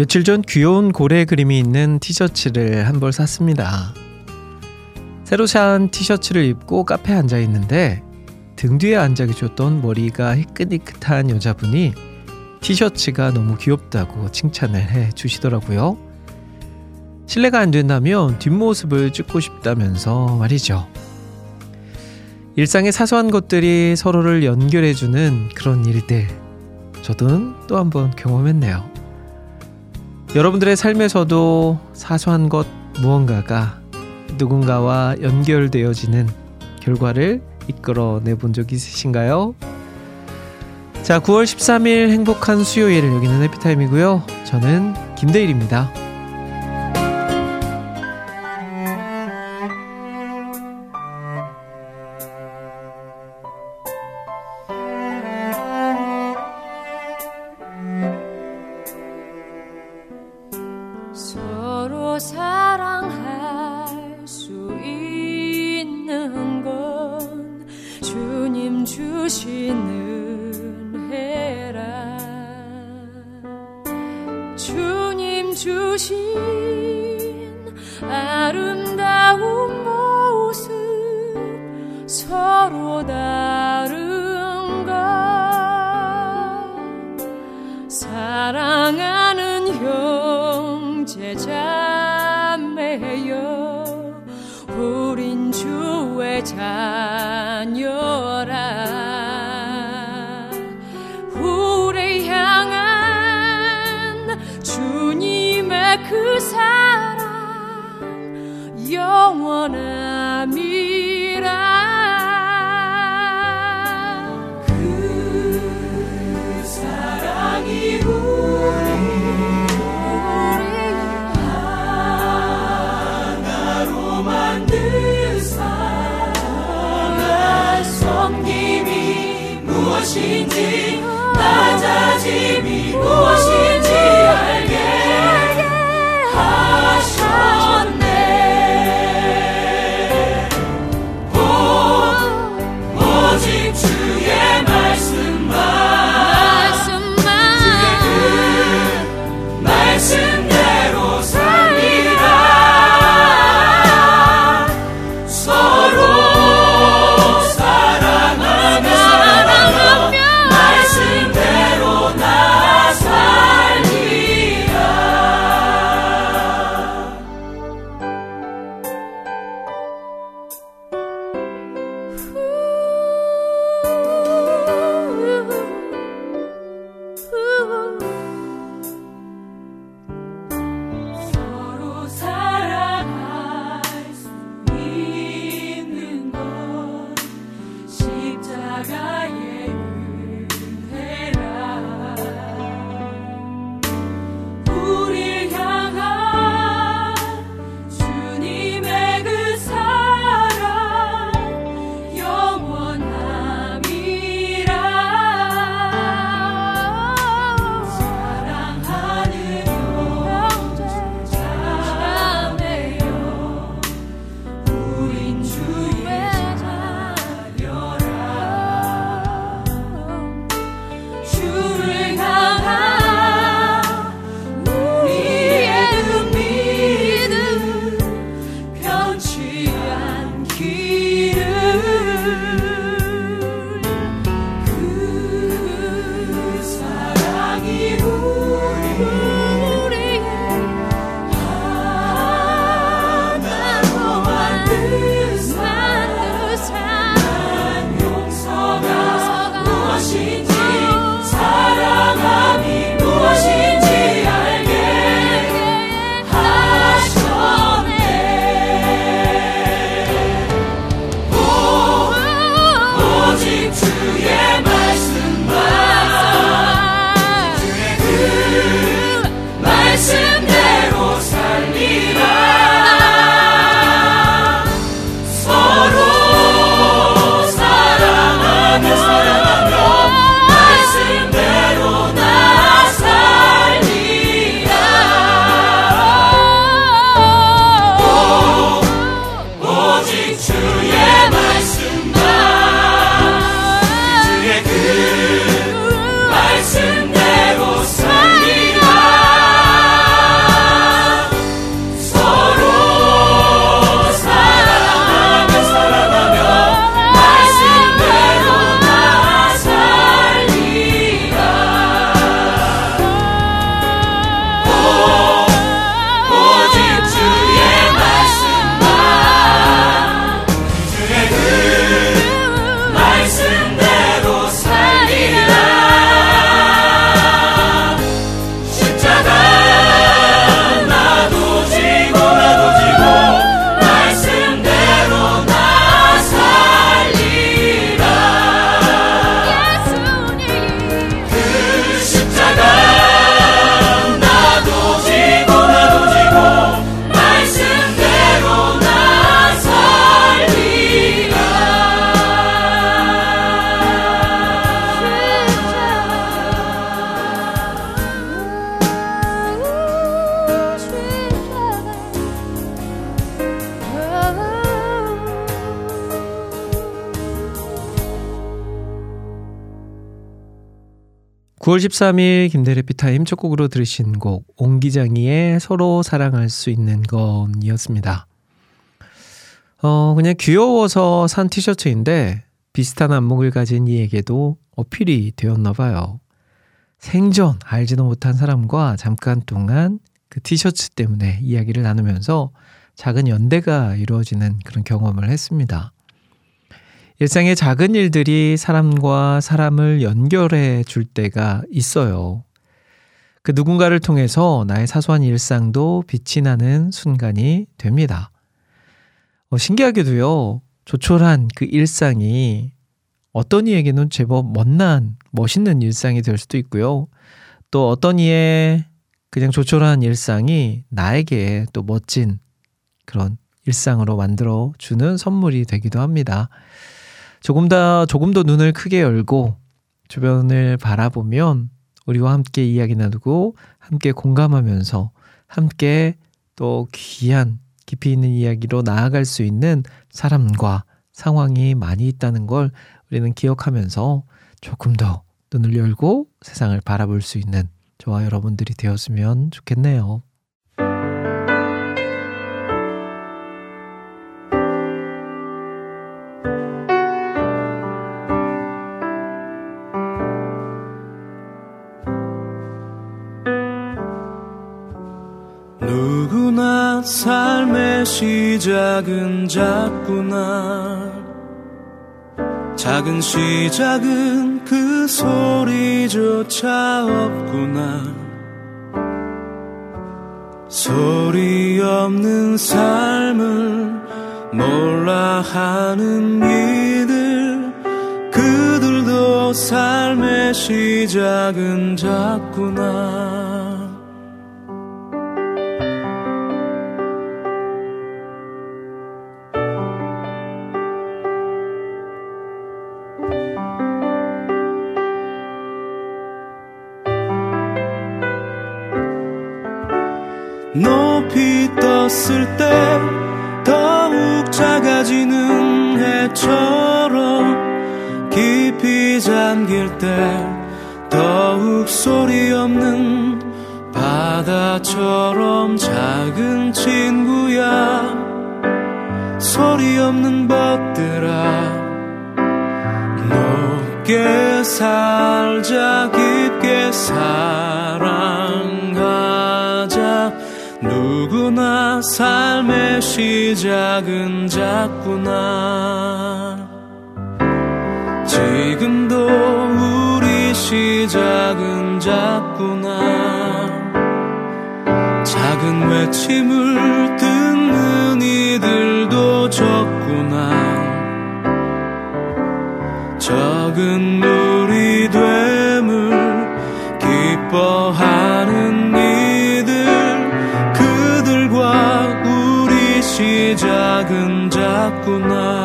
며칠 전 귀여운 고래 그림이 있는 티셔츠를 한 벌 샀습니다. 새로 산 티셔츠를 입고 카페에 앉아 있는데 등 뒤에 앉아 계셨던 머리가 희끗희끗한 여자분이 티셔츠가 너무 귀엽다고 칭찬을 해 주시더라고요. 실례가 안 된다면 뒷모습을 찍고 싶다면서 말이죠. 일상의 사소한 것들이 서로를 연결해주는 그런 일들. 저도 또 한번 경험했네요. 여러분들의 삶에서도 사소한 것 무언가가 누군가와 연결되어지는 결과를 이끌어내 본 적 있으신가요? 자, 9월 13일 행복한 수요일 여기는 해피타임이고요. 저는 김대일입니다. 9월 13일 김대래 피타임 첫 곡으로 들으신 곡 옹기장이의 서로 사랑할 수 있는 건이었습니다. 어 그냥 귀여워서 산 티셔츠인데 비슷한 안목을 가진 이에게도 어필이 되었나 봐요. 생전 알지도 못한 사람과 잠깐 동안 그 티셔츠 때문에 이야기를 나누면서 작은 연대가 이루어지는 그런 경험을 했습니다. 일상의 작은 일들이 사람과 사람을 연결해 줄 때가 있어요. 그 누군가를 통해서 나의 사소한 일상도 빛이 나는 순간이 됩니다. 어, 신기하게도요, 조촐한 그 일상이 어떤 이에게는 제법 멋난, 멋있는 일상이 될 수도 있고요. 또 어떤 이의 그냥 조촐한 일상이 나에게 또 멋진 그런 일상으로 만들어 주는 선물이 되기도 합니다. 조금 더, 조금 더 눈을 크게 열고 주변을 바라보면 우리와 함께 이야기 나누고 함께 공감하면서 함께 또 귀한 깊이 있는 이야기로 나아갈 수 있는 사람과 상황이 많이 있다는 걸 우리는 기억하면서 조금 더 눈을 열고 세상을 바라볼 수 있는 저와 여러분들이 되었으면 좋겠네요. 시작은 작구나. 작은 시작은 그 소리조차 없구나. 소리 없는 삶을 몰라 하는 이들. 그들도 삶의 시작은 작구나 더욱 소리 없는 바다처럼 작은 친구야. 소리 없는 벗들아 높게 살자 깊게 사랑하자. 누구나 삶의 시작은 작구나 작구나 작은 외침을 듣는 이들도 적구나. 적은 물이 됨을 기뻐하는 이들 그들과 우리 시작은 작구나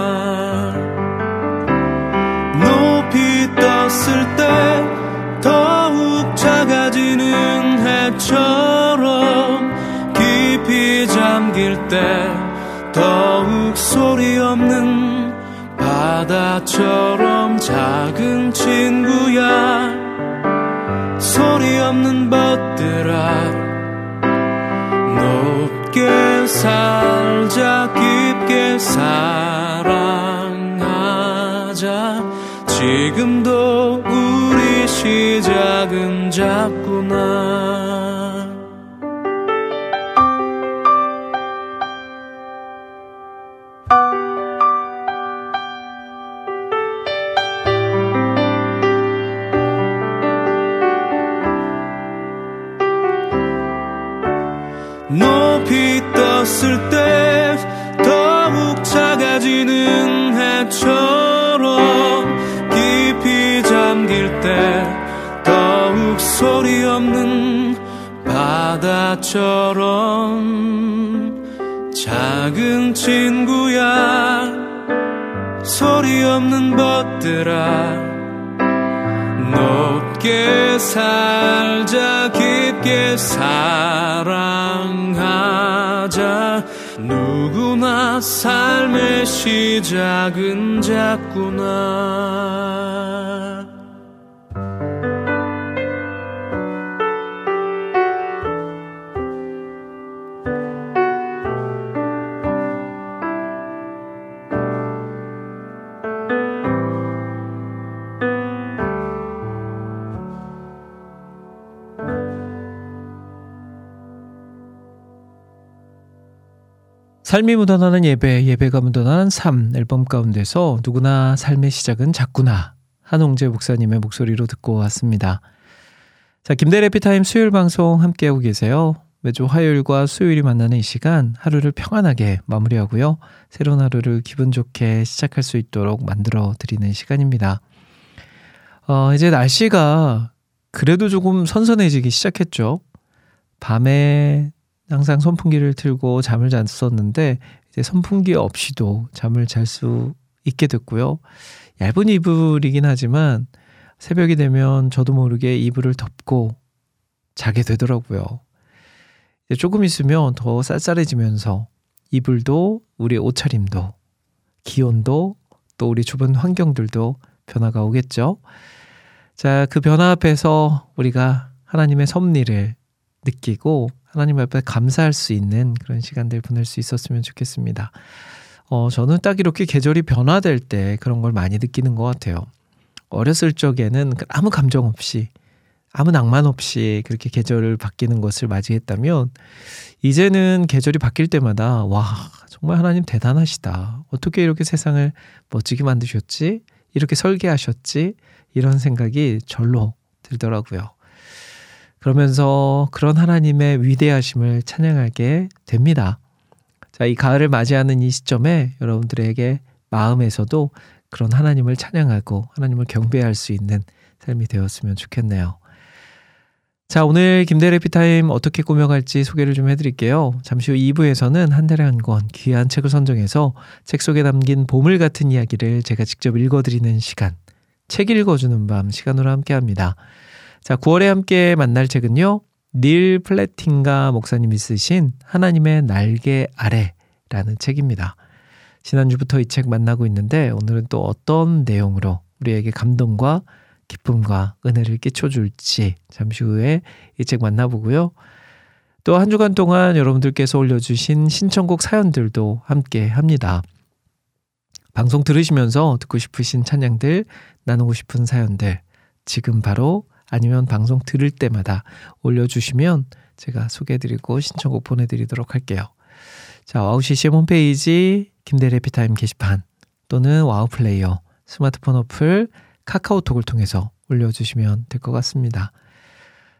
때 더욱 소리 없는 바다처럼 작은 친구야. 소리 없는 벗들아 높게 살자 깊게 사랑하자. 지금도 우리 시작은 작구나 바다처럼 작은 친구야 소리 없는 벗들아 높게 살자 깊게 사랑하자. 누구나 삶의 시작은 작구나 삶이 묻어나는 예배, 예배가 묻어나는 삶 앨범 가운데서 누구나 삶의 시작은 작구나 한홍재 목사님의 목소리로 듣고 왔습니다. 자, 김대래 피타임 수요일 방송 함께하고 계세요. 매주 화요일과 수요일이 만나는 이 시간 하루를 평안하게 마무리하고요. 새로운 하루를 기분 좋게 시작할 수 있도록 만들어 드리는 시간입니다. 어, 이제 날씨가 그래도 조금 선선해지기 시작했죠. 밤에 항상 선풍기를 틀고 잠을 잤었는데 이제 선풍기 없이도 잠을 잘 수 있게 됐고요. 얇은 이불이긴 하지만 새벽이 되면 저도 모르게 이불을 덮고 자게 되더라고요. 조금 있으면 더 쌀쌀해지면서 이불도 우리 옷차림도 기온도 또 우리 주변 환경들도 변화가 오겠죠. 자, 그 변화 앞에서 우리가 하나님의 섭리를 느끼고 하나님 앞에 감사할 수 있는 그런 시간들 보낼 수 있었으면 좋겠습니다. 어, 저는 딱 이렇게 계절이 변화될 때 그런 걸 많이 느끼는 것 같아요. 어렸을 적에는 아무 감정 없이, 아무 낭만 없이 그렇게 계절을 바뀌는 것을 맞이했다면, 이제는 계절이 바뀔 때마다, 와, 정말 하나님 대단하시다. 어떻게 이렇게 세상을 멋지게 만드셨지? 이렇게 설계하셨지? 이런 생각이 절로 들더라고요. 그러면서 그런 하나님의 위대하심을 찬양하게 됩니다. 자, 이 가을을 맞이하는 이 시점에 여러분들에게 마음에서도 그런 하나님을 찬양하고 하나님을 경배할 수 있는 삶이 되었으면 좋겠네요. 자, 오늘 김대래 피타임 어떻게 꾸며갈지 소개를 좀 해드릴게요. 잠시 후 2부에서는 한 달에 한 권 귀한 책을 선정해서 책 속에 담긴 보물 같은 이야기를 제가 직접 읽어드리는 시간, 책 읽어주는 밤 시간으로 함께 합니다. 자, 9월에 함께 만날 책은요. 닐 플래팅가 목사님이 쓰신 하나님의 날개 아래라는 책입니다. 지난주부터 이 책 만나고 있는데 오늘은 또 어떤 내용으로 우리에게 감동과 기쁨과 은혜를 끼쳐줄지 잠시 후에 이 책 만나보고요. 또 한 주간 동안 여러분들께서 올려주신 신청곡 사연들도 함께 합니다. 방송 들으시면서 듣고 싶으신 찬양들, 나누고 싶은 사연들, 지금 바로 아니면 방송 들을 때마다 올려주시면 제가 소개해드리고 신청곡 보내드리도록 할게요. 자, 와우 CCM 홈페이지 김대일의 해피타임 게시판 또는 와우 플레이어 스마트폰 어플 카카오톡을 통해서 올려주시면 될 것 같습니다.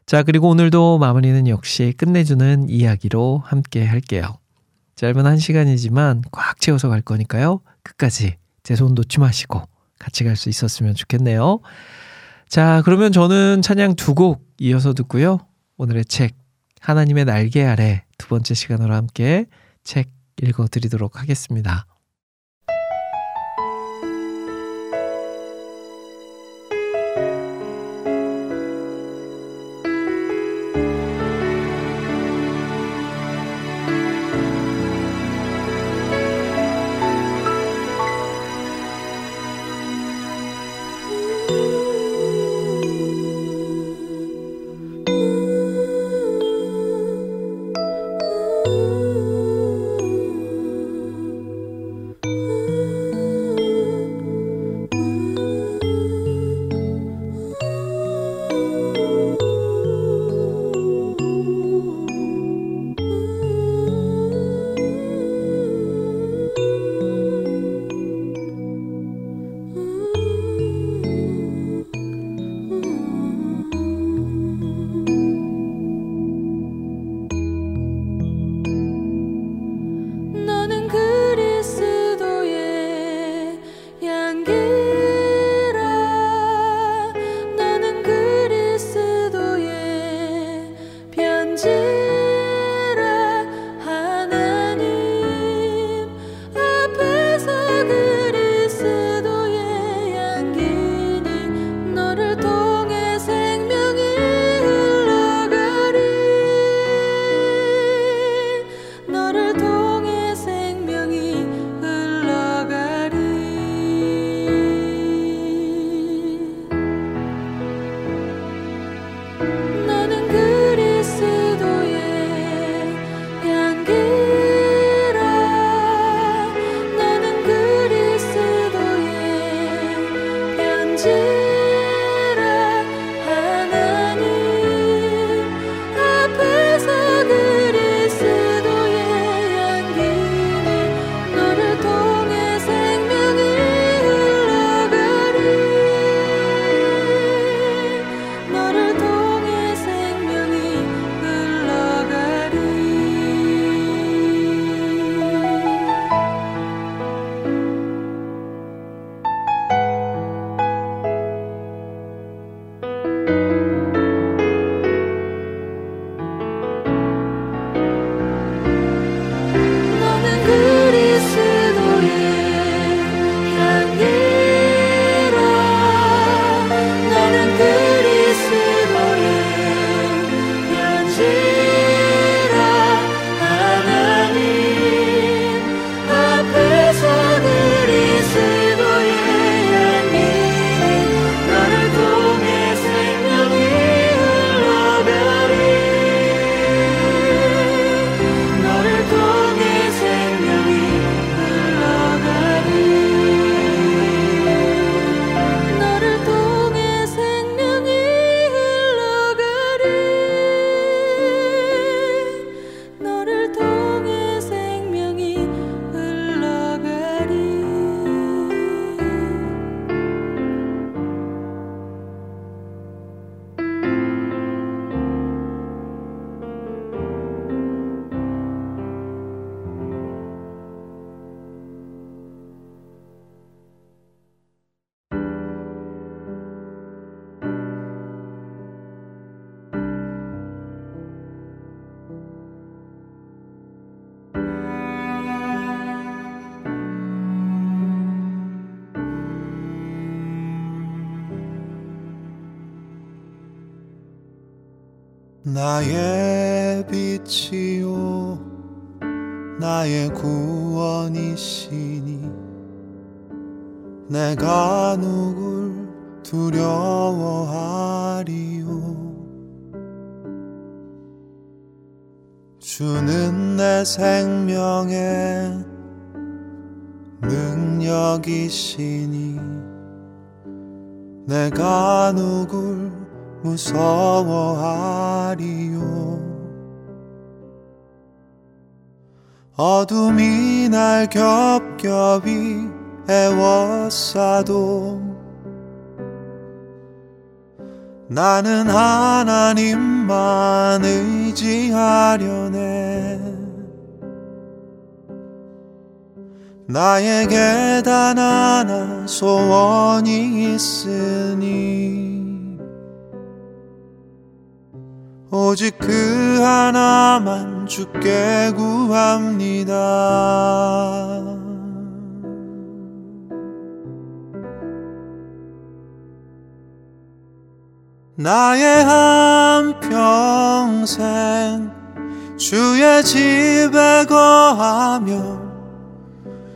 자, 그리고 오늘도 마무리는 역시 끝내주는 이야기로 함께 할게요. 짧은 한 시간이지만 꽉 채워서 갈 거니까요. 끝까지 제 손 놓지 마시고 같이 갈 수 있었으면 좋겠네요. 자, 그러면 저는 찬양 두 곡 이어서 듣고요. 오늘의 책, 하나님의 날개 아래 두 번째 시간으로 함께 책 읽어 드리도록 하겠습니다. 나의 빛이요 나의 구원이시니. 내가 누굴 두려워하리요? 주는 내 생명의 능력이시니. 내가 누굴 무서워하리 어둠이 날 겹겹이 애워싸도 나는 하나님만 의지하려네. 나에게 단 하나 소원이 있으니 오직 그 하나만 주께 구합니다. 나의 한 평생 주의 집에 거하며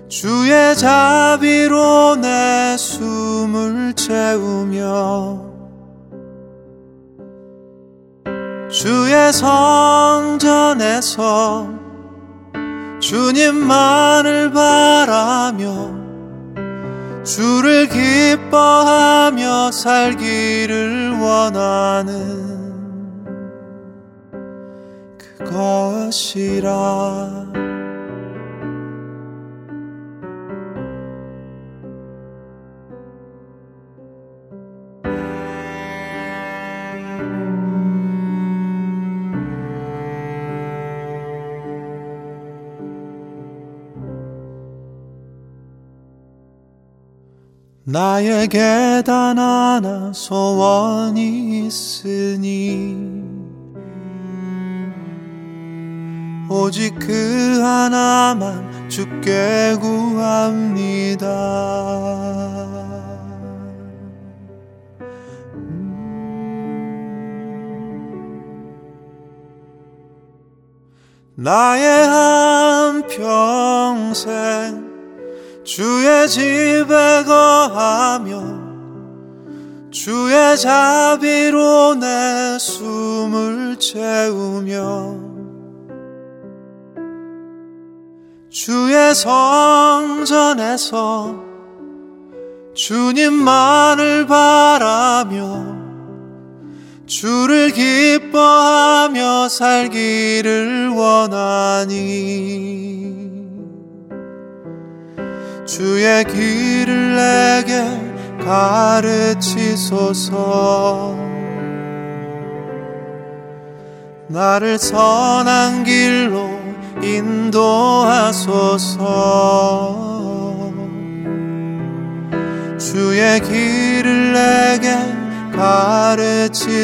주의 자비로 내 숨을 채우며 주의 성전에서 주님만을 바라며 주를 기뻐하며 살기를 원하는 그것이라 나에게 단 하나 소원이 있으니 오직 그 하나만 주께 구합니다. 나의 한 평생 주의 집에 거하며 주의 자비로 내 숨을 채우며 주의 성전에서 주님만을 바라며 주를 기뻐하며 살기를 원하니 주의 길을 내게 가르치소서. 나를 선한 길로 인도하소서. 주의 길을 내게 가르치소서.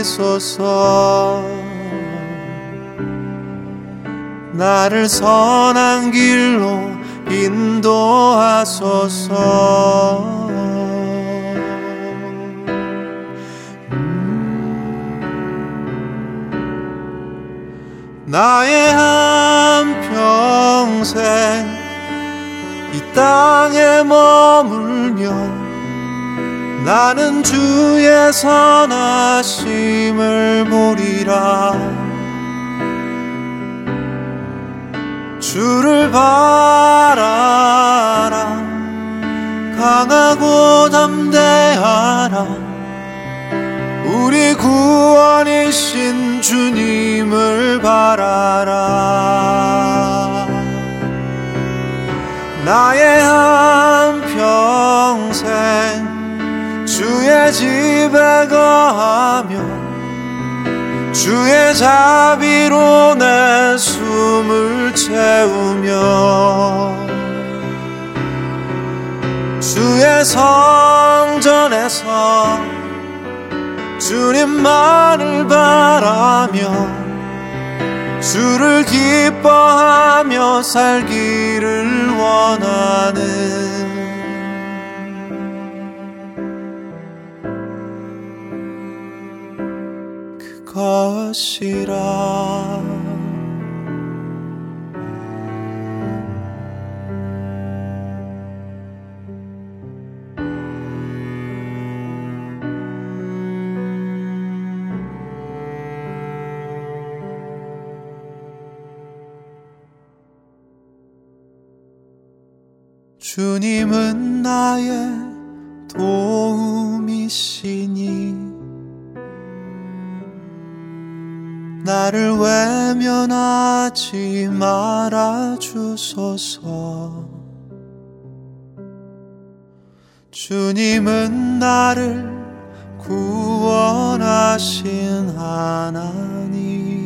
나를 선한 길로 인도하소서. 나의 한 평생 이 땅에 머물며 나는 주의 선하심을 보리라 주를 바라라. 강하고 담대하라. 우리 구원이신 주님을 바라라. 나의 한 성전에서 주님만을 바라며 주를 기뻐하며 살기를 원하는 것이라 주님은 나의 도움이시니 나를 외면하지 말아 주소서. 주님은 나를 구원하신 하나님이시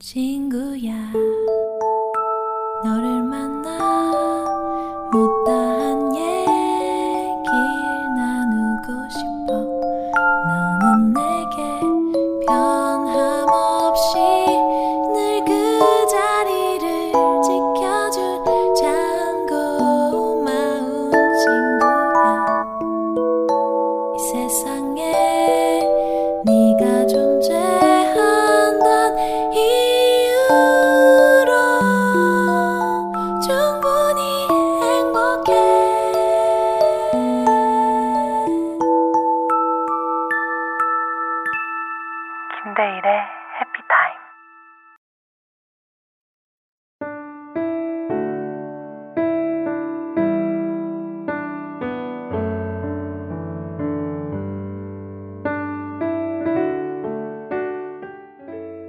친구야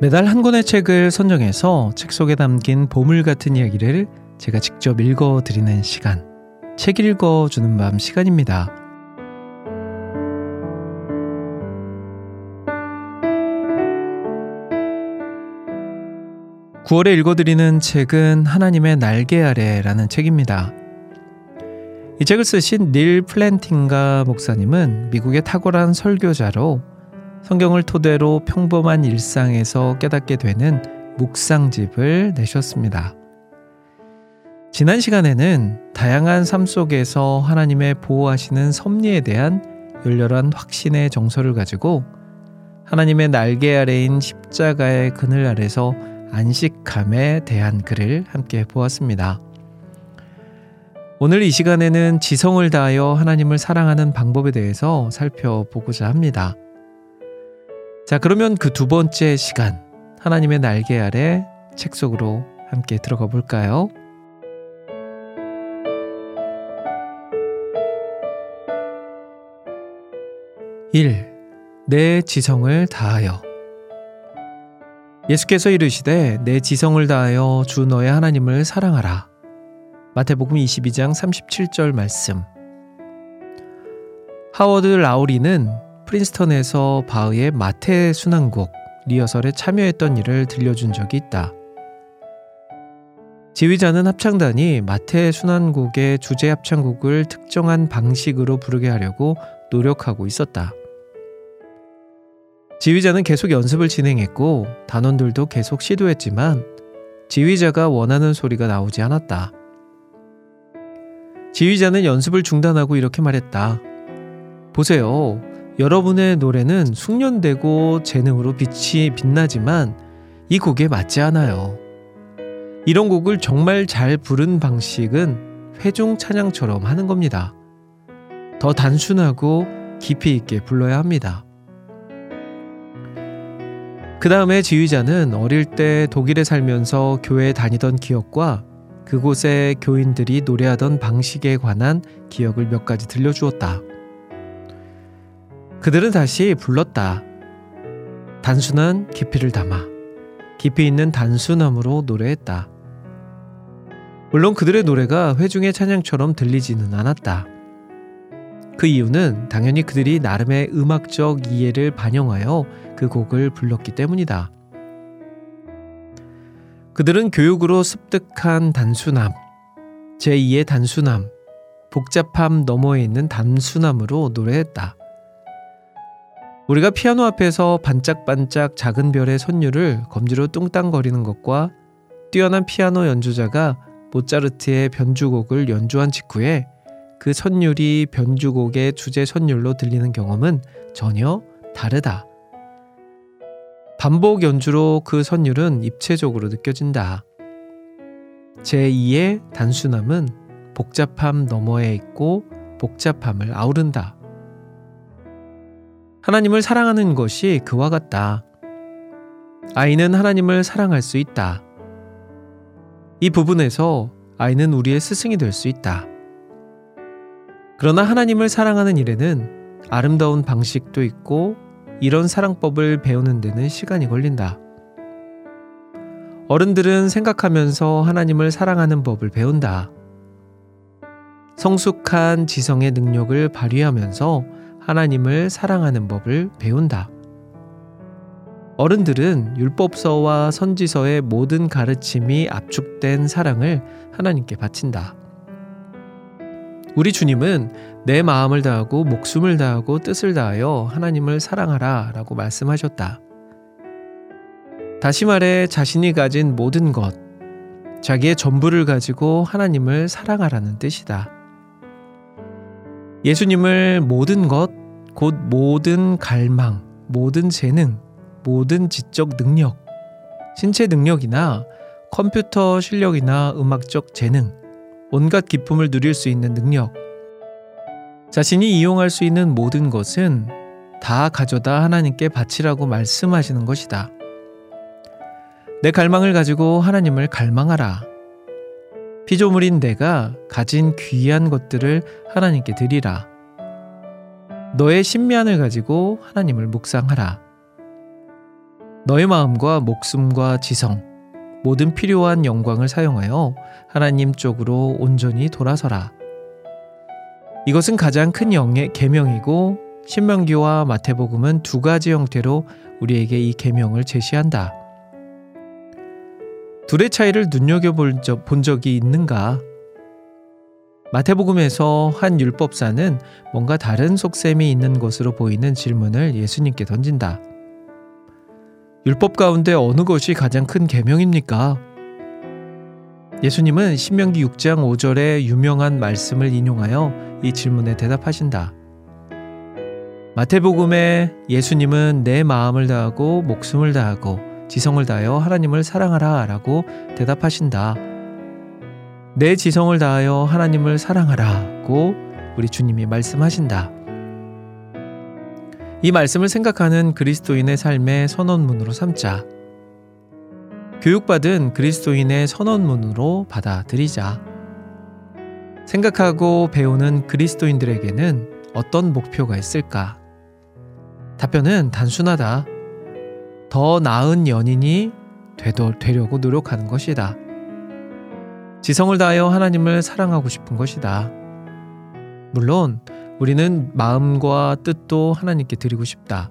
매달 한 권의 책을 선정해서 책 속에 담긴 보물 같은 이야기를 제가 직접 읽어 드리는 시간. 책 읽어 주는 밤 시간입니다. (9월에) 읽어드리는 책은 하나님의 날개 아래라는 책입니다. 이 책을 쓰신 닐 플랜팅가 목사님은 미국의 탁월한 설교자로 성경을 토대로 평범한 일상에서 깨닫게 되는 묵상집을 내셨습니다. 지난 시간에는 다양한 삶 속에서 하나님의 보호하시는 섭리에 대한 열렬한 확신의 정서를 가지고 하나님의 날개 아래인 십자가의 그늘 아래서 안식함에 대한 글을 함께 보았습니다. 오늘 이 시간에는 지성을 다하여 하나님을 사랑하는 방법에 대해서 살펴보고자 합니다. 자, 그러면 그 두 번째 시간, 하나님의 날개 아래 책 속으로 함께 들어가 볼까요? 일, 내 지성을 다하여. 예수께서 이르시되 내 지성을 다하여 주 너의 하나님을 사랑하라. 마태복음 22장 37절 말씀. 하워드 라우리는 프린스턴에서 바흐의 마태 순환곡 리허설에 참여했던 일을 들려준 적이 있다. 지휘자는 합창단이 마태 순환곡의 주제 합창곡을 특정한 방식으로 부르게 하려고 노력하고 있었다. 지휘자는 계속 연습을 진행했고 단원들도 계속 시도했지만 지휘자가 원하는 소리가 나오지 않았다. 지휘자는 연습을 중단하고 이렇게 말했다. 보세요. 여러분의 노래는 숙련되고 재능으로 빛이 빛나지만 이 곡에 맞지 않아요. 이런 곡을 정말 잘 부른 방식은 회중 찬양처럼 하는 겁니다. 더 단순하고 깊이 있게 불러야 합니다. 그 다음에 지휘자는 어릴 때 독일에 살면서 교회에 다니던 기억과 그곳의 교인들이 노래하던 방식에 관한 기억을 몇 가지 들려주었다. 그들은 다시 불렀다. 단순한 깊이를 담아 깊이 있는 단순함으로 노래했다. 물론 그들의 노래가 회중의 찬양처럼 들리지는 않았다. 그 이유는 당연히 그들이 나름의 음악적 이해를 반영하여 그 곡을 불렀기 때문이다. 그들은 교육으로 습득한 단순함, 제2의 단순함, 복잡함 너머에 있는 단순함으로 노래했다. 우리가 피아노 앞에서 반짝반짝 작은 별의 선율을 검지로 뚱땅거리는 것과 뛰어난 피아노 연주자가 모차르트의 변주곡을 연주한 직후에 그 선율이 변주곡의 주제 선율로 들리는 경험은 전혀 다르다. 반복 연주로 그 선율은 입체적으로 느껴진다. 제2의 단순함은 복잡함 너머에 있고 복잡함을 아우른다. 하나님을 사랑하는 것이 그와 같다. 아이는 하나님을 사랑할 수 있다. 이 부분에서 아이는 우리의 스승이 될 수 있다. 그러나 하나님을 사랑하는 일에는 아름다운 방식도 있고 이런 사랑법을 배우는 데는 시간이 걸린다. 어른들은 생각하면서 하나님을 사랑하는 법을 배운다. 성숙한 지성의 능력을 발휘하면서 하나님을 사랑하는 법을 배운다. 어른들은 율법서와 선지서의 모든 가르침이 압축된 사랑을 하나님께 바친다. 우리 주님은 내 마음을 다하고 목숨을 다하고 뜻을 다하여 하나님을 사랑하라 라고 말씀하셨다. 다시 말해 자신이 가진 모든 것, 자기의 전부를 가지고 하나님을 사랑하라는 뜻이다. 예수님을 모든 것, 곧 모든 갈망, 모든 재능, 모든 지적 능력, 신체 능력이나 컴퓨터 실력이나 음악적 재능, 온갖 기쁨을 누릴 수 있는 능력, 자신이 이용할 수 있는 모든 것은 다 가져다 하나님께 바치라고 말씀하시는 것이다. 내 갈망을 가지고 하나님을 갈망하라. 피조물인 내가 가진 귀한 것들을 하나님께 드리라. 너의 신면을 가지고 하나님을 묵상하라. 너의 마음과 목숨과 지성, 모든 필요한 영광을 사용하여 하나님 쪽으로 온전히 돌아서라. 이것은 가장 큰 영의 계명이고 신명기와 마태복음은 두 가지 형태로 우리에게 이 계명을 제시한다. 둘의 차이를 눈여겨본 적이 있는가? 마태복음에서 한 율법사는 뭔가 다른 속셈이 있는 것으로 보이는 질문을 예수님께 던진다. 율법 가운데 어느 것이 가장 큰 계명입니까? 예수님은 신명기 6장 5절의 유명한 말씀을 인용하여 이 질문에 대답하신다. 마태복음에 예수님은 내 마음을 다하고 목숨을 다하고 지성을 다하여 하나님을 사랑하라 라고 대답하신다. 내 지성을 다하여 하나님을 사랑하라고 우리 주님이 말씀하신다. 이 말씀을 생각하는 그리스도인의 삶의 선언문으로 삼자. 교육받은 그리스도인의 선언문으로 받아들이자. 생각하고 배우는 그리스도인들에게는 어떤 목표가 있을까? 답변은 단순하다. 더 나은 연인이 되려고 노력하는 것이다. 지성을 다하여 하나님을 사랑하고 싶은 것이다. 물론 우리는 마음과 뜻도 하나님께 드리고 싶다.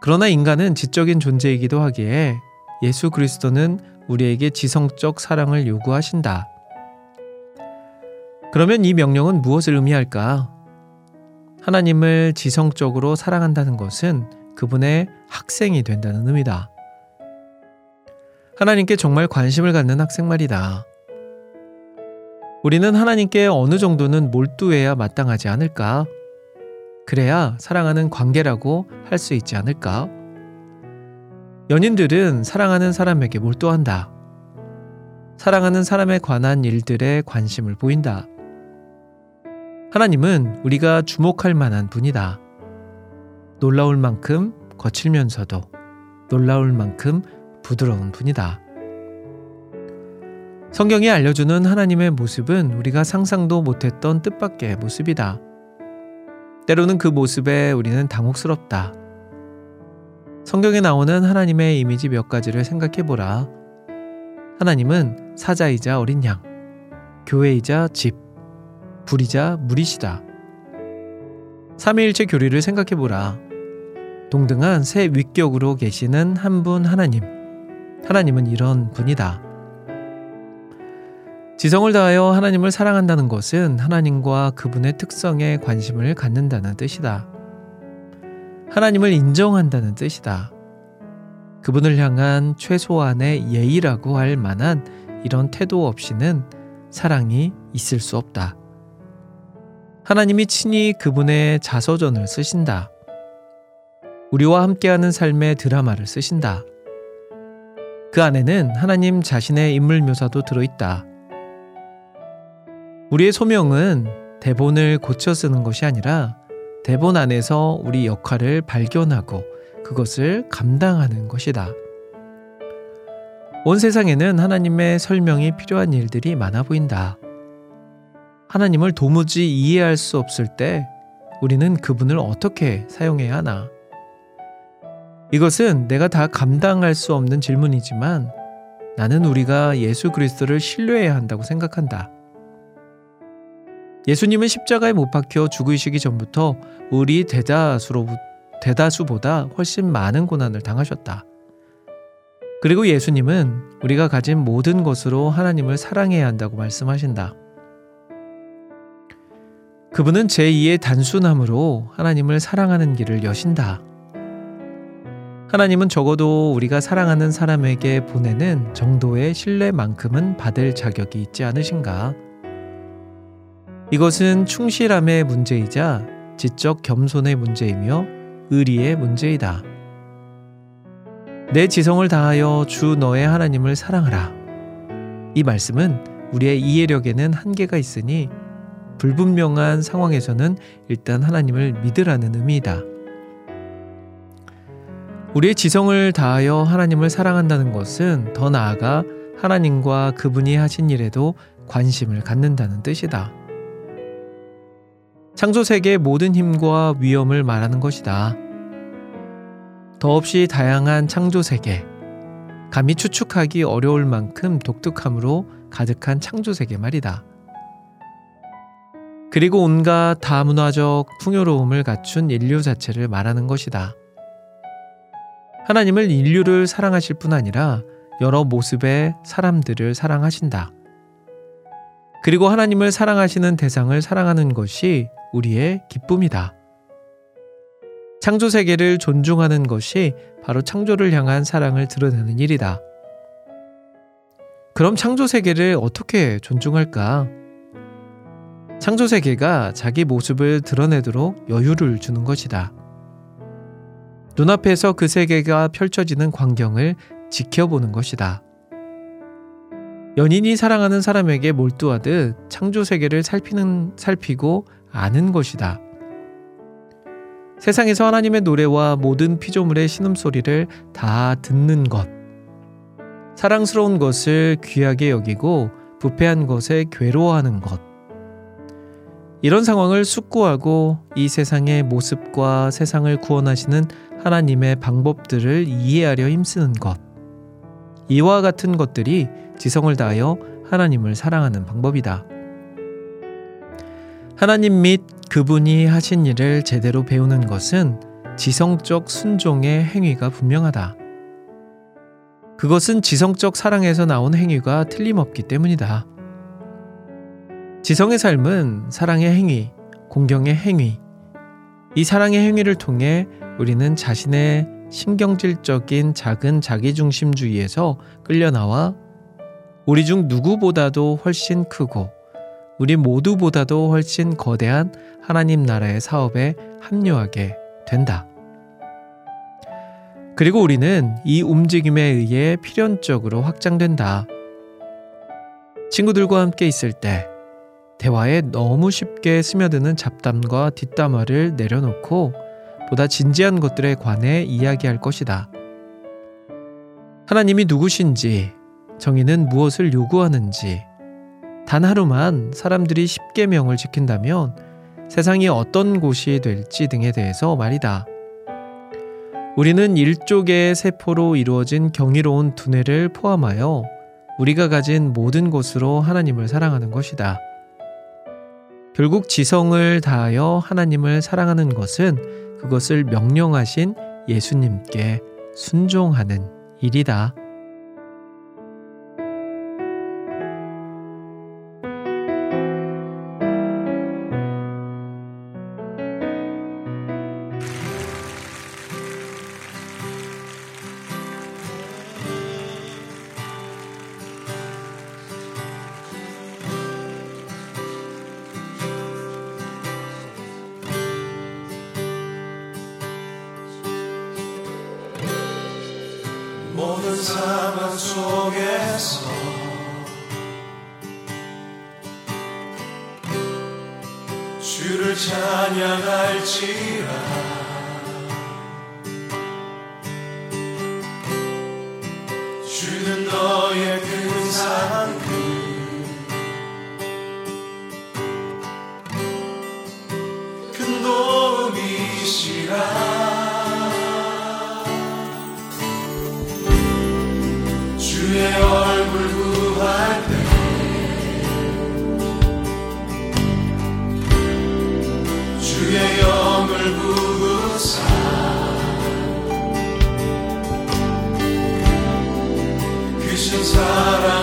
그러나 인간은 지적인 존재이기도 하기에 예수 그리스도는 우리에게 지성적 사랑을 요구하신다. 그러면 이 명령은 무엇을 의미할까? 하나님을 지성적으로 사랑한다는 것은 그분의 학생이 된다는 의미다. 하나님께 정말 관심을 갖는 학생 말이다. 우리는 하나님께 어느 정도는 몰두해야 마땅하지 않을까? 그래야 사랑하는 관계라고 할 수 있지 않을까? 연인들은 사랑하는 사람에게 몰두한다. 사랑하는 사람에 관한 일들에 관심을 보인다. 하나님은 우리가 주목할 만한 분이다. 놀라울 만큼 거칠면서도 놀라울 만큼 부드러운 분이다. 성경이 알려주는 하나님의 모습은 우리가 상상도 못했던 뜻밖의 모습이다. 때로는 그 모습에 우리는 당혹스럽다. 성경에 나오는 하나님의 이미지 몇 가지를 생각해 보라. 하나님은 사자이자 어린 양, 교회이자 집, 불이자 물이시다. 삼위일체 교리를 생각해 보라. 동등한 새 윗격으로 계시는 한 분 하나님. 하나님은 이런 분이다. 지성을 다하여 하나님을 사랑한다는 것은 하나님과 그분의 특성에 관심을 갖는다는 뜻이다. 하나님을 인정한다는 뜻이다. 그분을 향한 최소한의 예의라고 할 만한 이런 태도 없이는 사랑이 있을 수 없다. 하나님이 친히 그분의 자서전을 쓰신다. 우리와 함께하는 삶의 드라마를 쓰신다. 그 안에는 하나님 자신의 인물 묘사도 들어있다. 우리의 소명은 대본을 고쳐 쓰는 것이 아니라 대본 안에서 우리 역할을 발견하고 그것을 감당하는 것이다. 온 세상에는 하나님의 설명이 필요한 일들이 많아 보인다. 하나님을 도무지 이해할 수 없을 때 우리는 그분을 어떻게 사용해야 하나? 이것은 내가 다 감당할 수 없는 질문이지만 나는 우리가 예수 그리스도를 신뢰해야 한다고 생각한다. 예수님은 십자가에 못 박혀 죽으시기 전부터 우리 대다수로 대다수보다 훨씬 많은 고난을 당하셨다. 그리고 예수님은 우리가 가진 모든 것으로 하나님을 사랑해야 한다고 말씀하신다. 그분은 제2의 단순함으로 하나님을 사랑하는 길을 여신다. 하나님은 적어도 우리가 사랑하는 사람에게 보내는 정도의 신뢰만큼은 받을 자격이 있지 않으신가? 이것은 충실함의 문제이자 지적 겸손의 문제이며 의리의 문제이다. 내 지성을 다하여 주 너의 하나님을 사랑하라. 이 말씀은 우리의 이해력에는 한계가 있으니 불분명한 상황에서는 일단 하나님을 믿으라는 의미이다. 우리의 지성을 다하여 하나님을 사랑한다는 것은 더 나아가 하나님과 그분이 하신 일에도 관심을 갖는다는 뜻이다. 창조 세계의 모든 힘과 위험을 말하는 것이다. 더없이 다양한 창조 세계, 감히 추측하기 어려울 만큼 독특함으로 가득한 창조 세계 말이다. 그리고 온갖 다문화적 풍요로움을 갖춘 인류 자체를 말하는 것이다. 하나님을 인류를 사랑하실 뿐 아니라 여러 모습의 사람들을 사랑하신다. 그리고 하나님을 사랑하시는 대상을 사랑하는 것이 우리의 기쁨이다. 창조 세계를 존중하는 것이 바로 창조를 향한 사랑을 드러내는 일이다. 그럼 창조 세계를 어떻게 존중할까? 창조 세계가 자기 모습을 드러내도록 여유를 주는 것이다. 눈앞에서 그 세계가 펼쳐지는 광경을 지켜보는 것이다. 연인이 사랑하는 사람에게 몰두하듯 창조 세계를 살피는 살피고 아는 것이다. 세상에서 하나님의 노래와 모든 피조물의 신음소리를 다 듣는 것. 사랑스러운 것을 귀하게 여기고 부패한 것에 괴로워하는 것. 이런 상황을 숙고하고 이 세상의 모습과 세상을 구원하시는 하나님의 방법들을 이해하려 힘쓰는 것. 이와 같은 것들이 지성을 다하여 하나님을 사랑하는 방법이다. 하나님 및 그분이 하신 일을 제대로 배우는 것은 지성적 순종의 행위가 분명하다. 그것은 지성적 사랑에서 나온 행위가 틀림없기 때문이다. 지성의 삶은 사랑의 행위, 공경의 행위, 이 사랑의 행위를 통해 우리는 자신의 신경질적인 작은 자기중심주의에서 끌려나와 우리 중 누구보다도 훨씬 크고 우리 모두보다도 훨씬 거대한 하나님 나라의 사업에 합류하게 된다. 그리고 우리는 이 움직임에 의해 필연적으로 확장된다. 친구들과 함께 있을 때 대화에 너무 쉽게 스며드는 잡담과 뒷담화를 내려놓고 보다 진지한 것들에 관해 이야기할 것이다. 하나님이 누구신지, 정의는 무엇을 요구하는지, 단 하루만 사람들이 십계명을 지킨다면 세상이 어떤 곳이 될지 등에 대해서 말이다. 우리는 일족의 세포로 이루어진 경이로운 두뇌를 포함하여 우리가 가진 모든 것으로 하나님을 사랑하는 것이다. 결국 지성을 다하여 하나님을 사랑하는 것은 그것을 명령하신 예수님께 순종하는 일이다. 주신 사랑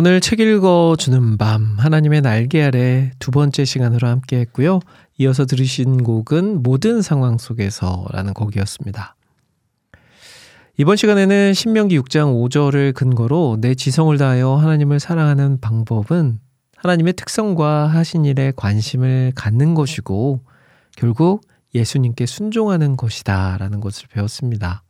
오늘 책 읽어주는 밤 하나님의 날개 아래 두 번째 시간으로 함께 했고요. 이어서 들으신 곡은 모든 상황 속에서라는 곡이었습니다. 이번 시간에는 신명기 6장 5절을 근거로 내 지성을 다하여 하나님을 사랑하는 방법은 하나님의 특성과 하신 일에 관심을 갖는 것이고 결국 예수님께 순종하는 것이다 라는 것을 배웠습니다.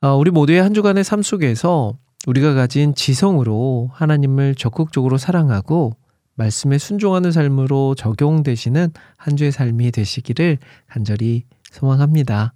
아, 우리 모두의 한 주간의 삶 속에서 우리가 가진 지성으로 하나님을 적극적으로 사랑하고 말씀에 순종하는 삶으로 적용되시는 한 주의 삶이 되시기를 간절히 소망합니다.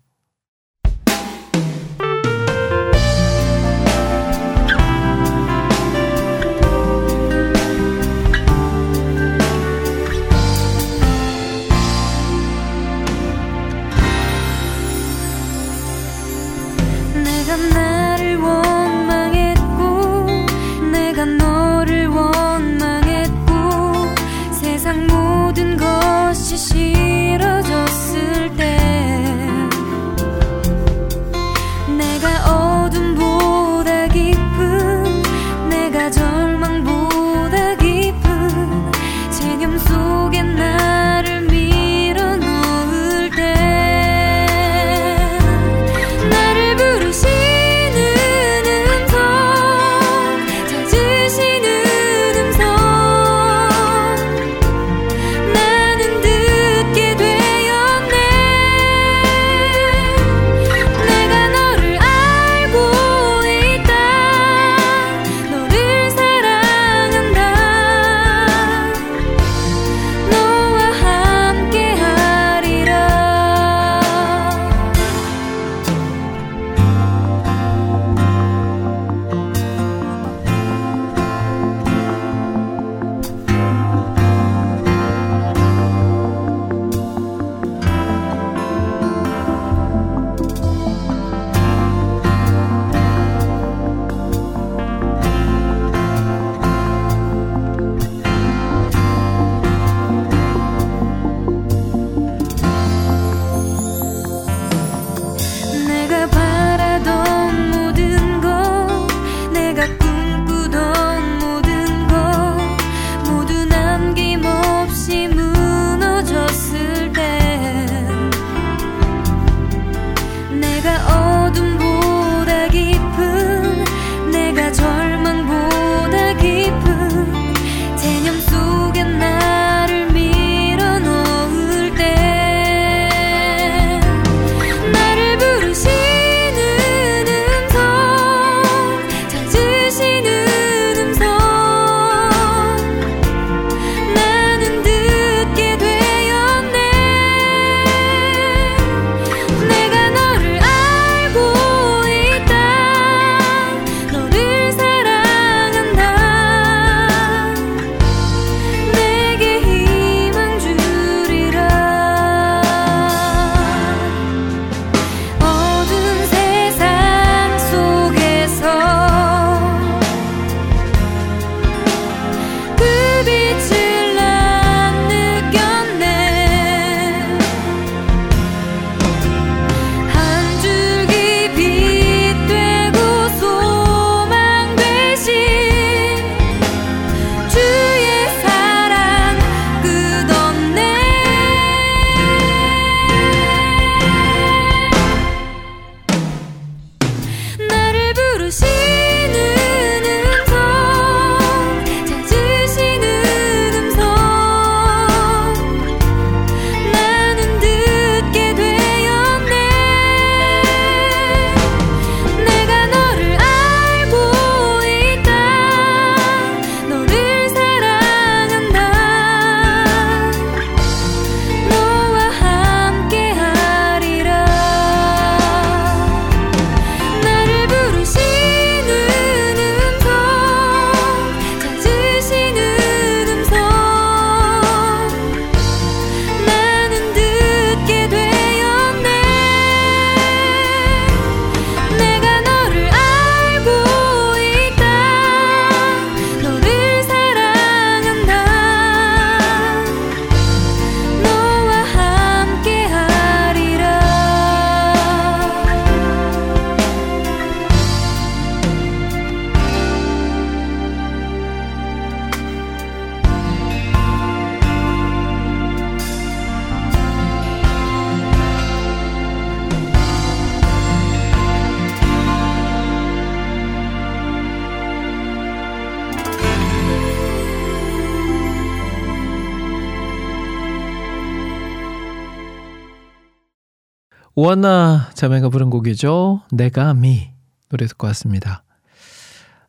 오한나 자매가 부른 곡이죠. 내가 미 노래 듣고 왔습니다.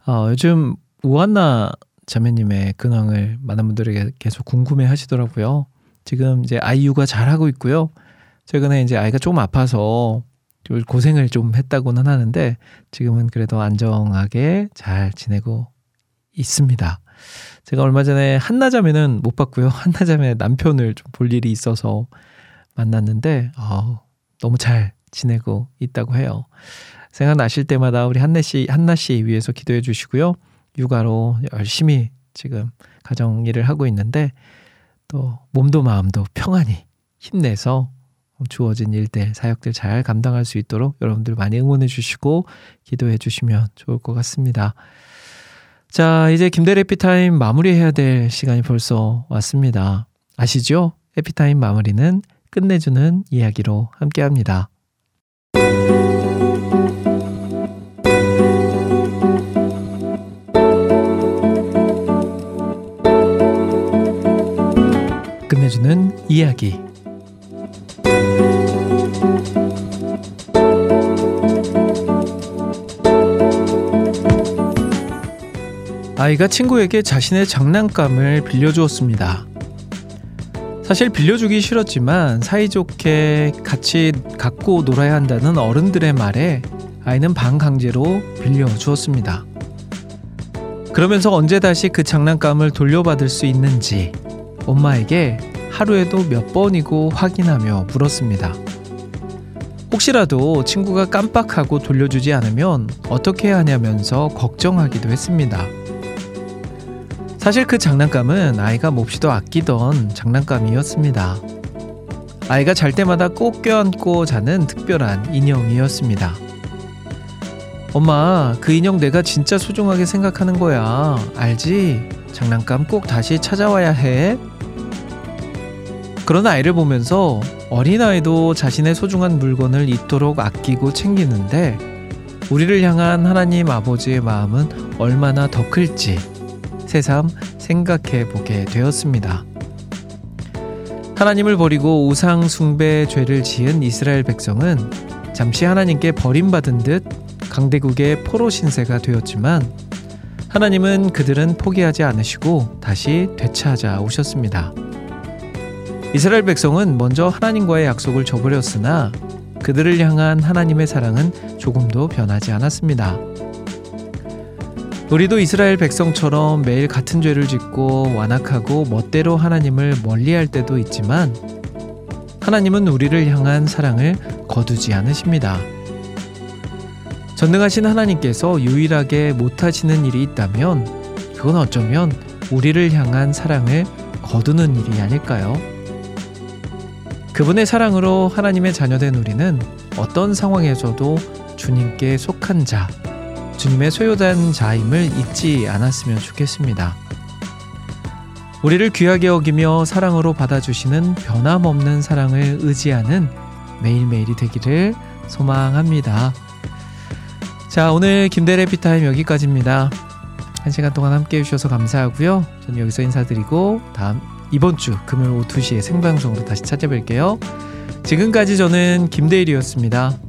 어, 요즘 우한나 자매님의 근황을 많은 분들에게 계속 궁금해 하시더라고요. 지금 이제 아이유가 잘하고 있고요. 최근에 이제 아이가 조금 아파서 고생을 좀 했다고는 하는데 지금은 그래도 안정하게 잘 지내고 있습니다. 제가 얼마 전에 한나자매는 못 봤고요. 한나자매 남편을 좀 볼 일이 있어서 만났는데 어, 너무 잘 지내고 있다고 해요. 생각나실 때마다 우리 한나 씨, 한나 씨 위해서 기도해 주시고요. 육아로 열심히 지금 가정 일을 하고 있는데 또 몸도 마음도 평안히 힘내서 주어진 일들, 사역들 잘 감당할 수 있도록 여러분들 많이 응원해 주시고 기도해 주시면 좋을 것 같습니다. 자, 이제 김대리 해피타임 마무리해야 될 시간이 벌써 왔습니다. 아시죠? 해피타임 마무리는 끝내주는 이야기로 함께 합니다. 끝내주는 이야기. 아이가 친구에게 자신의 장난감을 빌려주었습니다. 사실 빌려주기 싫었지만 사이좋게 같이 갖고 놀아야 한다는 어른들의 말에 아이는 반강제로 빌려주었습니다. 그러면서 언제 다시 그 장난감을 돌려받을 수 있는지 엄마에게 하루에도 몇 번이고 확인하며 물었습니다. 혹시라도 친구가 깜빡하고 돌려주지 않으면 어떻게 하냐면서 걱정하기도 했습니다. 사실 그 장난감은 아이가 몹시도 아끼던 장난감이었습니다. 아이가 잘 때마다 꼭 껴안고 자는 특별한 인형이었습니다. 엄마, 그 인형 내가 진짜 소중하게 생각하는 거야. 알지? 장난감 꼭 다시 찾아와야 해. 그런 아이를 보면서 어린아이도 자신의 소중한 물건을 잊도록 아끼고 챙기는데 우리를 향한 하나님 아버지의 마음은 얼마나 더 클지 새삼 생각해 보게 되었습니다. 하나님을 버리고 우상 숭배 죄를 지은 이스라엘 백성은 잠시 하나님께 버림받은 듯 강대국의 포로 신세가 되었지만 하나님은 그들은 포기하지 않으시고 다시 되찾아 오셨습니다. 이스라엘 백성은 먼저 하나님과의 약속을 저버렸으나 그들을 향한 하나님의 사랑은 조금도 변하지 않았습니다. 우리도 이스라엘 백성처럼 매일 같은 죄를 짓고 완악하고 멋대로 하나님을 멀리할 때도 있지만 하나님은 우리를 향한 사랑을 거두지 않으십니다. 전능하신 하나님께서 유일하게 못하시는 일이 있다면 그건 어쩌면 우리를 향한 사랑을 거두는 일이 아닐까요? 그분의 사랑으로 하나님의 자녀된 우리는 어떤 상황에서도 주님께 속한 자, 주님의 소유된 자임을 잊지 않았으면 좋겠습니다. 우리를 귀하게 여기며 사랑으로 받아주시는 변함없는 사랑을 의지하는 매일매일이 되기를 소망합니다. 자, 오늘 김대래 피타임 여기까지입니다. 한 시간 동안 함께 해주셔서 감사하고요. 저는 여기서 인사드리고 다음 이번 주 금요일 오후 2시에 생방송으로 다시 찾아뵐게요. 지금까지 저는 김대일이었습니다.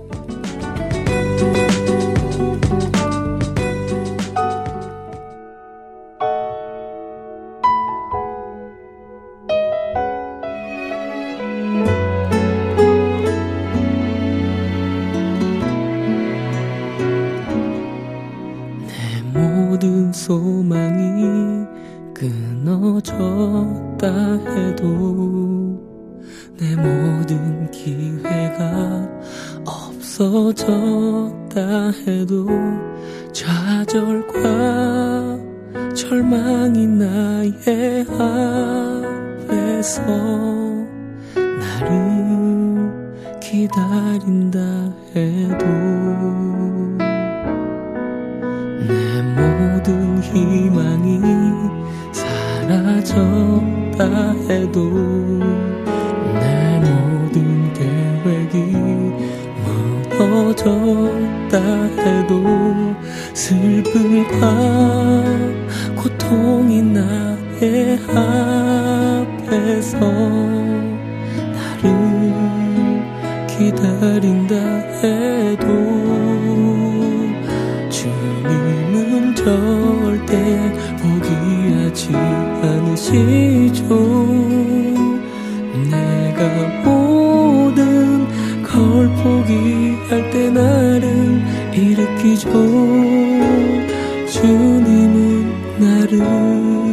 없어졌다 해도 좌절과 절망이 나의 앞에서 나를 기다린다 해도 내 모든 희망이 사라졌다 해도 무너졌다 해도 슬픔과 고통이 나의 앞에서 나를 기다린다 해도 주님은 절대 포기하지 않으시죠. 내가 포기할 때 나를 일으키죠. 주님은 나를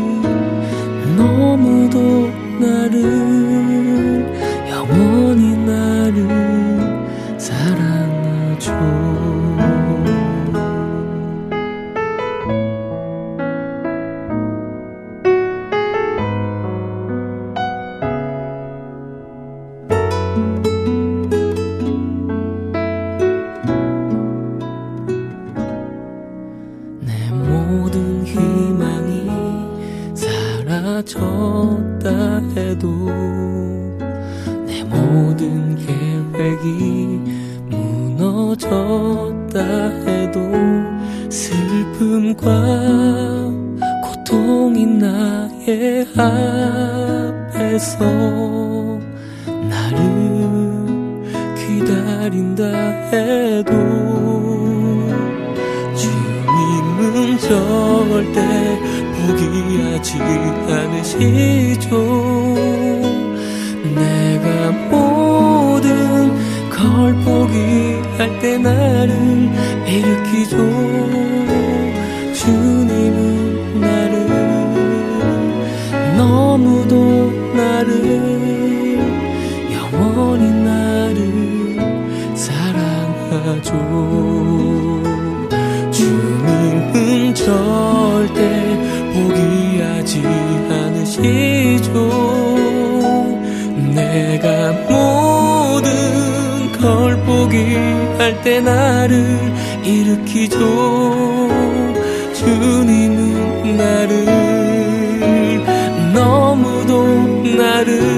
고통이 나의 앞에서 나를 기다린다 해도 주님은 절대 포기하지 않으시죠. 내가 모든 걸 포기할 때 나를 일으키죠 주님은 나를 너무도 나를 영원히 나를 사랑하죠. 주님은 절대 포기하지 않으시죠. 내가 모든 걸 포기할 때 나를 일으키죠 주님은 나를 너무도 나를